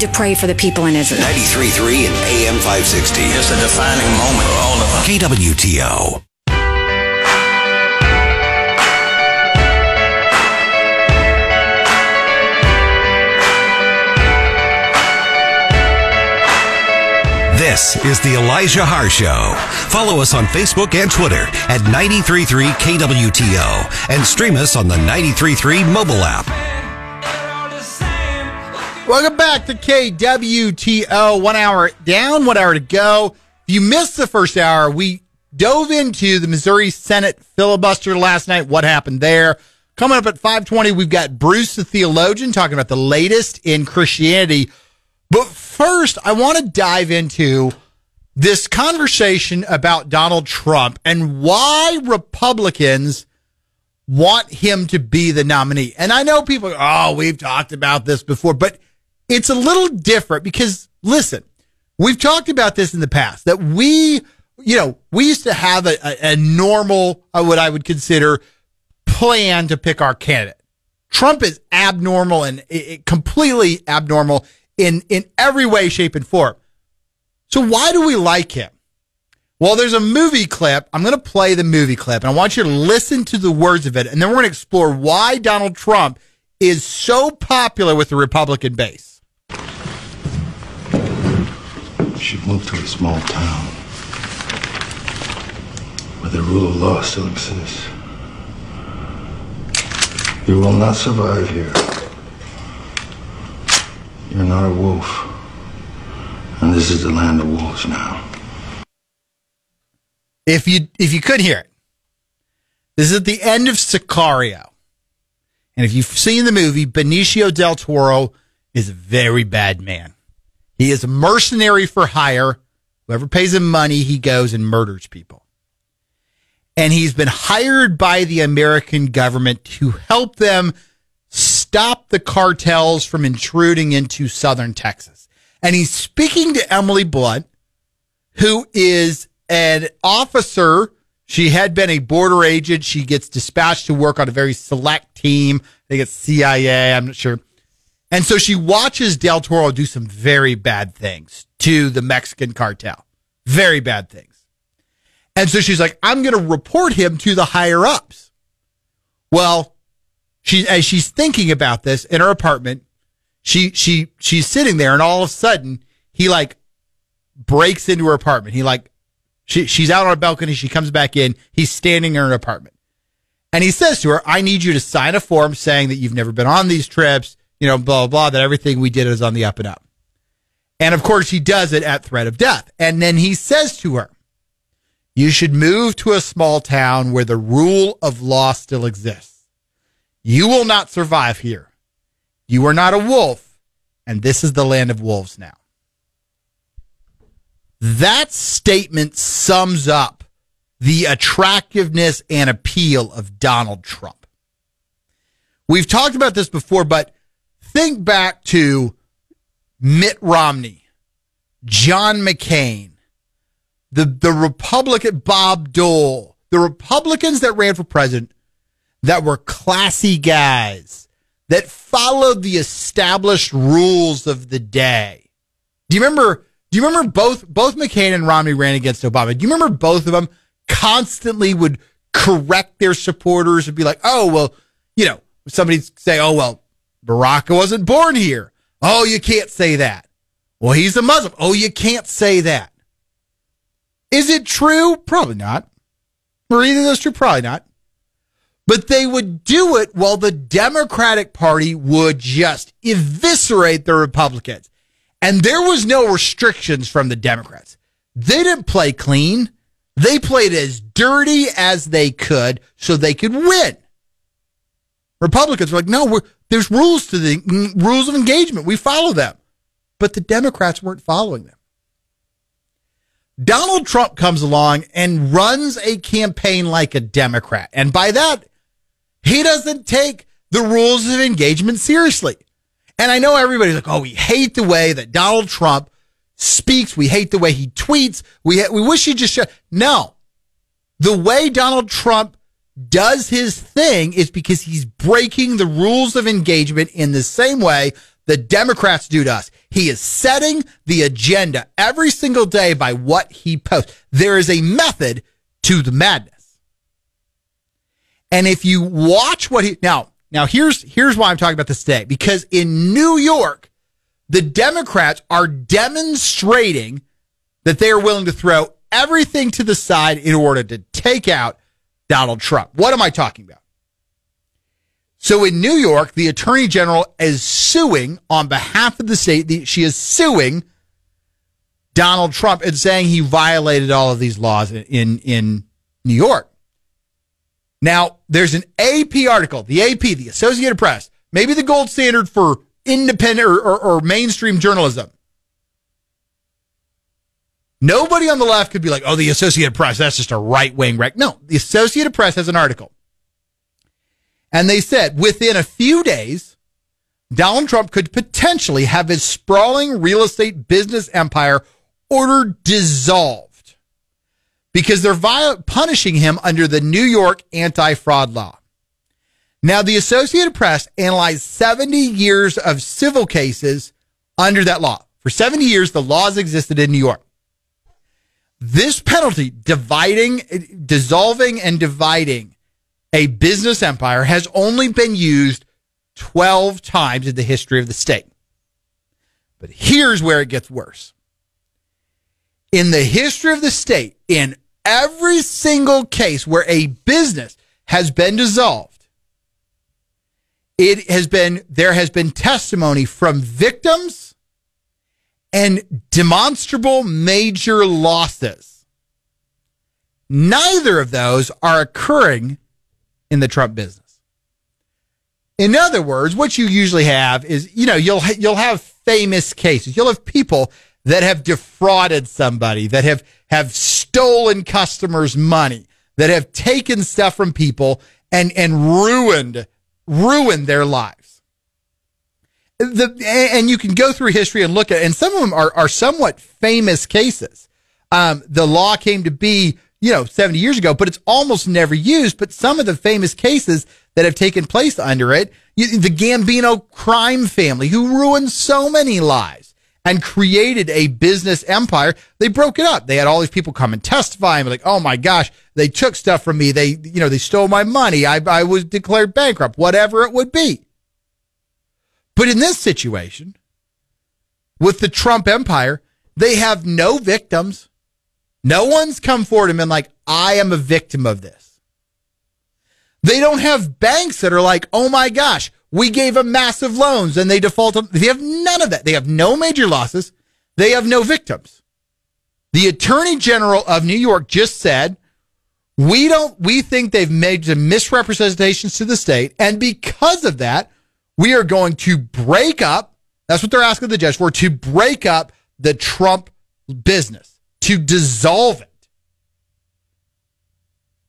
to pray for the people in Israel. 93.3 and AM 560. It's a defining moment for all of us. KWTO. This is the Elijah Haahr Show. Follow us on Facebook and Twitter at 933 KWTO and stream us on the 933 mobile app. Welcome back to KWTO. One hour down, one hour to go. If you missed the first hour, we dove into the Missouri Senate filibuster last night. What happened there? Coming up at 520, we've got Bruce the theologian talking about the latest in Christianity. But first, I want to dive into this conversation about Donald Trump and why Republicans want him to be the nominee. And I know people, oh, we've talked about this before, but it's a little different because listen, we've talked about this in the past that we, you know, we used to have a, a, a normal, uh, what I would consider plan to pick our candidate. Trump is abnormal and it, it completely abnormal in, in every way, shape, and form. So why do we like him? Well, there's a movie clip. I'm going to play the movie clip and I want you to listen to the words of it. And then we're going to explore why Donald Trump is so popular with the Republican base. You should move to a small town where the rule of law still exists. You will not survive here. You're not a wolf. And this is the land of wolves now. If you if you could hear it, this is at the end of Sicario, and if you've seen the movie, Benicio del Toro is a very bad man. He is a mercenary for hire. Whoever pays him money, he goes and murders people. And he's been hired by the American government to help them stop the cartels from intruding into southern Texas. And he's speaking to Emily Blunt, who is an officer. She had been a border agent. She gets dispatched to work on a very select team. I think it's CIA. I'm not sure. And so she watches Del Toro do some very bad things to the Mexican cartel. Very bad things. And so she's like, I'm going to report him to the higher ups. Well, she, as she's thinking about this in her apartment, she, she, she's sitting there and all of a sudden he like breaks into her apartment. He like, she, she's out on a balcony. She comes back in. He's standing in her apartment and he says to her, I need you to sign a form saying that you've never been on these trips, you know, blah, blah, blah, that everything we did is on the up and up. And of course he does it at threat of death. And then he says to her, you should move to a small town where the rule of law still exists. You will not survive here. You are not a wolf, and this is the land of wolves now. That statement sums up the attractiveness and appeal of Donald Trump. We've talked about this before, but think back to Mitt Romney, John McCain, the, the Republican Bob Dole, the Republicans that ran for president that were classy guys that followed the established rules of the day. Do you remember? Do you remember both both McCain and Romney ran against Obama? Do you remember both of them constantly would correct their supporters and be like, "Oh well, you know," somebody say, "Oh well, Barack wasn't born here." Oh, you can't say that. Well, he's a Muslim. Oh, you can't say that. Is it true? Probably not. Or either of those true? Probably not. But they would do it while the Democratic Party would just eviscerate the Republicans. And there was no restrictions from the Democrats. They didn't play clean. They played as dirty as they could so they could win. Republicans were like, no, there's rules to the rules of engagement. We follow them. But the Democrats weren't following them. Donald Trump comes along and runs a campaign like a Democrat. And by that, he doesn't take the rules of engagement seriously. And I know everybody's like, oh, we hate the way that Donald Trump speaks. We hate the way he tweets. We, we wish he just shut. No. The way Donald Trump does his thing is because he's breaking the rules of engagement in the same way the Democrats do to us. He is setting the agenda every single day by what he posts. There is a method to the madness. And if you watch what he now, now here's here's why I'm talking about this today because in New York, the Democrats are demonstrating that they are willing to throw everything to the side in order to take out Donald Trump. What am I talking about? So in New York, the attorney general is suing on behalf of the state. She is suing Donald Trump and saying he violated all of these laws in, in New York. Now, there's an AP article, the AP, the Associated Press, maybe the gold standard for independent or, or, or mainstream journalism. Nobody on the left could be like, oh, the Associated Press, that's just a right wing wreck. No, the Associated Press has an article. And they said within a few days, Donald Trump could potentially have his sprawling real estate business empire ordered dissolved because they're viol- punishing him under the New York anti fraud law. Now, the Associated Press analyzed 70 years of civil cases under that law. For 70 years, the laws existed in New York. This penalty, dividing, dissolving and dividing a business empire, has only been used 12 times in the history of the state. But here's where it gets worse. In the history of the state, in every single case where a business has been dissolved, it has been, there has been testimony from victims and demonstrable major losses. Neither of those are occurring in the Trump business. In other words, what you usually have is, you know, you'll you'll have famous cases. You'll have people that have defrauded somebody, that have have stolen customers' money, that have taken stuff from people and and ruined ruined their lives the and you can go through history and look at, and some of them are are somewhat famous cases. Um, the law came to be, you know, 70 years ago, but it's almost never used. But some of the famous cases that have taken place under it, you, the Gambino crime family, who ruined so many lives and created a business empire, they broke it up. They had all these people come and testify and be like, oh my gosh, they took stuff from me. They, you know, they stole my money. I, I was declared bankrupt, whatever it would be. But in this situation, with the Trump empire, they have no victims. No one's come forward and been like, I am a victim of this. They don't have banks that are like, oh my gosh, we gave them massive loans and they defaulted. They have none of that. They have no major losses. They have no victims. The attorney general of New York just said, we don't, we think they've made misrepresentations to the state. And because of that, we are going to break up. That's what they're asking the judge for to break up the Trump business, to dissolve it.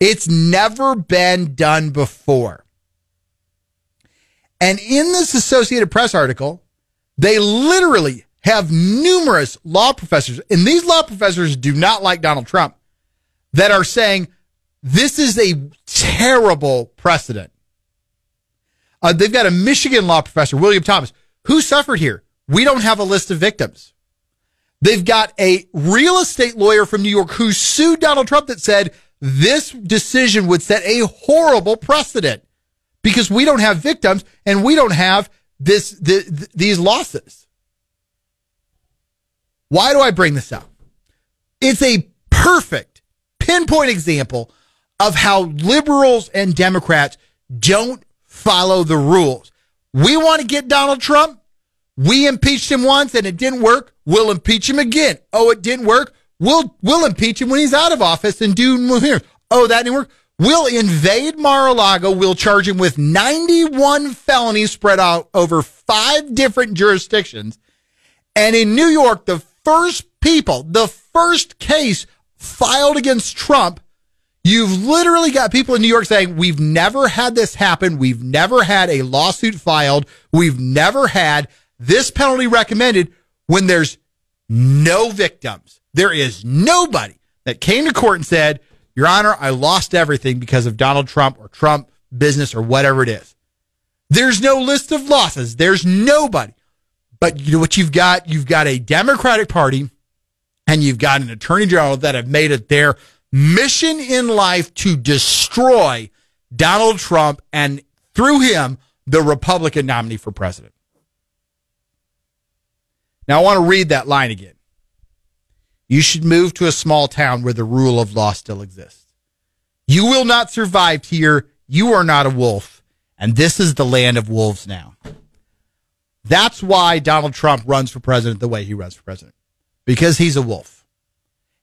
It's never been done before. And in this Associated Press article, they literally have numerous law professors, and these law professors do not like Donald Trump, that are saying this is a terrible precedent. Uh, they've got a Michigan law professor, William Thomas, who suffered here. We don't have a list of victims. They've got a real estate lawyer from New York who sued Donald Trump that said this decision would set a horrible precedent because we don't have victims and we don't have this, the, these losses. Why do I bring this up? It's a perfect pinpoint example of how liberals and Democrats don't follow the rules. We want to get Donald Trump. We impeached him once and it didn't work. We'll impeach him again. Oh, it didn't work. We'll we'll impeach him when he's out of office and do here. Oh, that didn't work. We'll invade Mar-a-Lago. We'll charge him with 91 felonies spread out over five different jurisdictions. And in New York, the first people, the first case filed against Trump You've literally got people in New York saying, we've never had this happen. We've never had a lawsuit filed. We've never had this penalty recommended when there's no victims. There is nobody that came to court and said, Your Honor, I lost everything because of Donald Trump or Trump business or whatever it is. There's no list of losses. There's nobody. But you know what you've got? You've got a Democratic Party and you've got an attorney general that have made it their mission in life to destroy Donald Trump and through him, the Republican nominee for president. Now, I want to read that line again. You should move to a small town where the rule of law still exists. You will not survive here. You are not a wolf. And this is the land of wolves now. That's why Donald Trump runs for president the way he runs for president, because he's a wolf.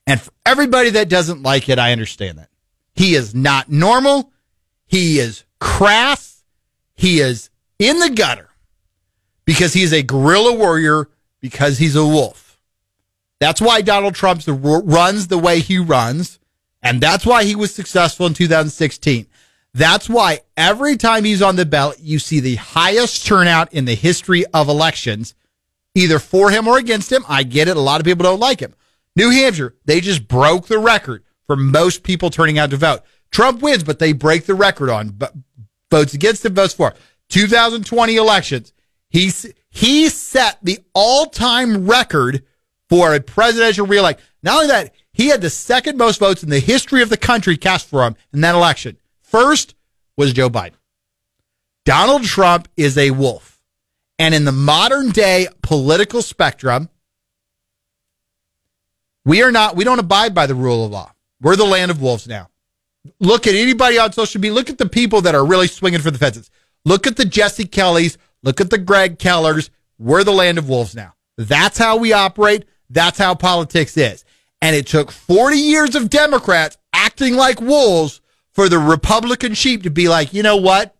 And for everybody that doesn't like it, I understand that. He is not normal. He is crass. He is in the gutter because he's a guerrilla warrior, because he's a wolf. That's why Donald Trump runs the way he runs. And that's why he was successful in 2016. That's why every time he's on the ballot, you see the highest turnout in the history of elections, either for him or against him. I get it. A lot of people don't like him. New Hampshire, they just broke the record for most people turning out to vote. Trump wins, but they break the record on votes against him, votes for. 2020 elections, he, he set the all time record for a presidential reelect. Not only that, he had the second most votes in the history of the country cast for him in that election. First was Joe Biden. Donald Trump is a wolf. And in the modern day political spectrum, we are not, we don't abide by the rule of law. We're the land of wolves now. Look at anybody on social media. Look at the people that are really swinging for the fences. Look at the Jesse Kellys. Look at the Greg Kellers. We're the land of wolves now. That's how we operate. That's how politics is. And it took 40 years of Democrats acting like wolves for the Republican sheep to be like, you know what?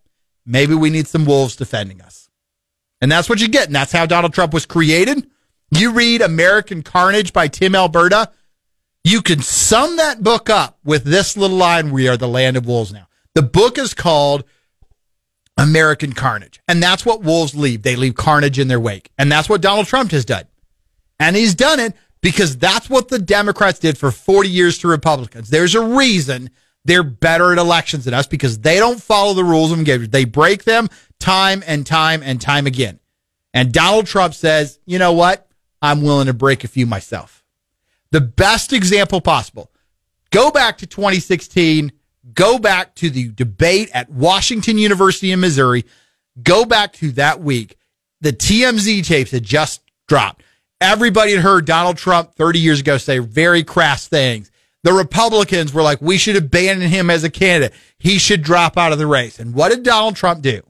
Maybe we need some wolves defending us. And that's what you get. And that's how Donald Trump was created. You read American Carnage by Tim Alberta. You can sum that book up with this little line We are the land of wolves now. The book is called American Carnage. And that's what wolves leave. They leave carnage in their wake. And that's what Donald Trump has done. And he's done it because that's what the Democrats did for 40 years to Republicans. There's a reason they're better at elections than us because they don't follow the rules of engagement. They break them time and time and time again. And Donald Trump says, you know what? I'm willing to break a few myself. The best example possible. Go back to 2016. Go back to the debate at Washington University in Missouri. Go back to that week. The TMZ tapes had just dropped. Everybody had heard Donald Trump 30 years ago say very crass things. The Republicans were like, we should abandon him as a candidate. He should drop out of the race. And what did Donald Trump do?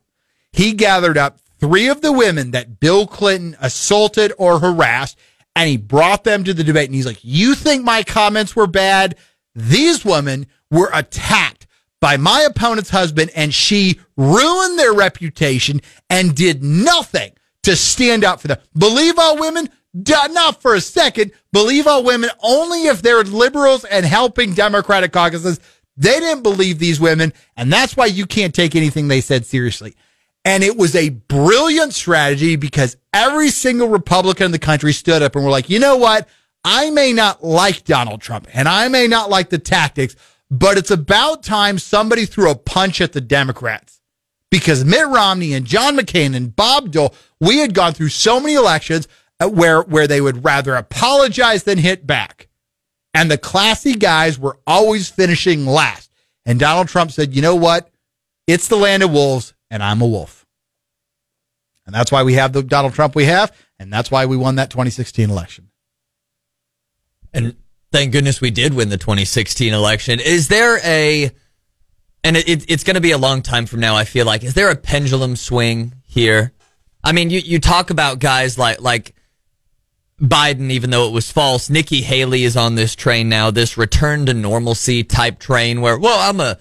He gathered up three of the women that Bill Clinton assaulted or harassed, and he brought them to the debate. And he's like, you think my comments were bad? These women were attacked by my opponent's husband, and she ruined their reputation and did nothing to stand up for them. Believe all women? not for a second, believe all women only if they're liberals and helping Democratic caucuses. They didn't believe these women, and that's why you can't take anything they said seriously. And it was a brilliant strategy because every single Republican in the country stood up and were like, you know what? I may not like Donald Trump and I may not like the tactics, but it's about time somebody threw a punch at the Democrats because Mitt Romney and John McCain and Bob Dole, we had gone through so many elections where where they would rather apologize than hit back. And the classy guys were always finishing last. And Donald Trump said, "You know what? It's the land of wolves and I'm a wolf." And that's why we have the Donald Trump we have, and that's why we won that 2016 election. And thank goodness we did win the 2016 election. Is there a and it, it, it's going to be a long time from now. I feel like is there a pendulum swing here? I mean, you, you talk about guys like like Biden, even though it was false. Nikki Haley is on this train now, this return to normalcy type train where, well, I'm a,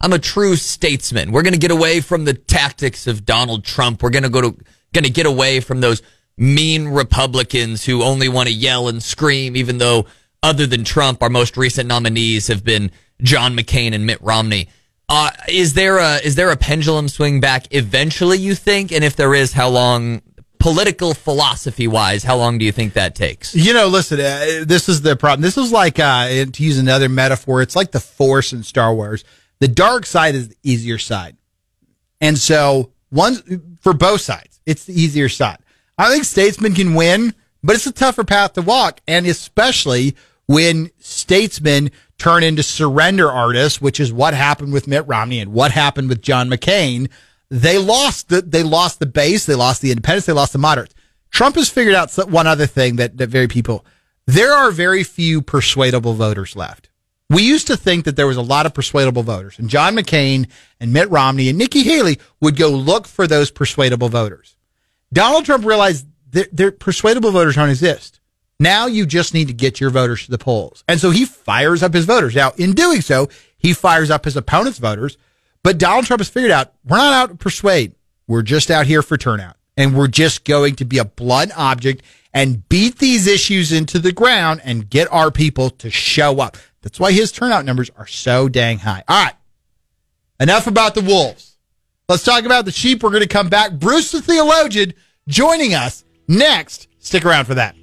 I'm a true statesman. We're going to get away from the tactics of Donald Trump. We're going to go to, going to get away from those mean Republicans who only want to yell and scream, even though other than Trump, our most recent nominees have been John McCain and Mitt Romney. Uh, is there a, is there a pendulum swing back eventually, you think? And if there is, how long political philosophy wise, how long do you think that takes? You know, listen, uh, this is the problem. This is like, uh, to use another metaphor, it's like the force in Star Wars. The dark side is the easier side. And so one for both sides, it's the easier side. I think statesmen can win, but it's a tougher path to walk. And especially when statesmen turn into surrender artists, which is what happened with Mitt Romney and what happened with John McCain. They lost the, they lost the base. They lost the independents. They lost the moderates. Trump has figured out one other thing that, that very people, there are very few persuadable voters left. We used to think that there was a lot of persuadable voters, and John McCain and Mitt Romney and Nikki Haley would go look for those persuadable voters. Donald Trump realized that their persuadable voters don't exist. Now you just need to get your voters to the polls. And so he fires up his voters. Now, in doing so, he fires up his opponent's voters. But Donald Trump has figured out we're not out to persuade. We're just out here for turnout. And we're just going to be a blunt object and beat these issues into the ground and get our people to show up. That's why his turnout numbers are so dang high. All right. Enough about the wolves. Let's talk about the sheep. We're going to come back. Bruce the theologian joining us next. Stick around for that.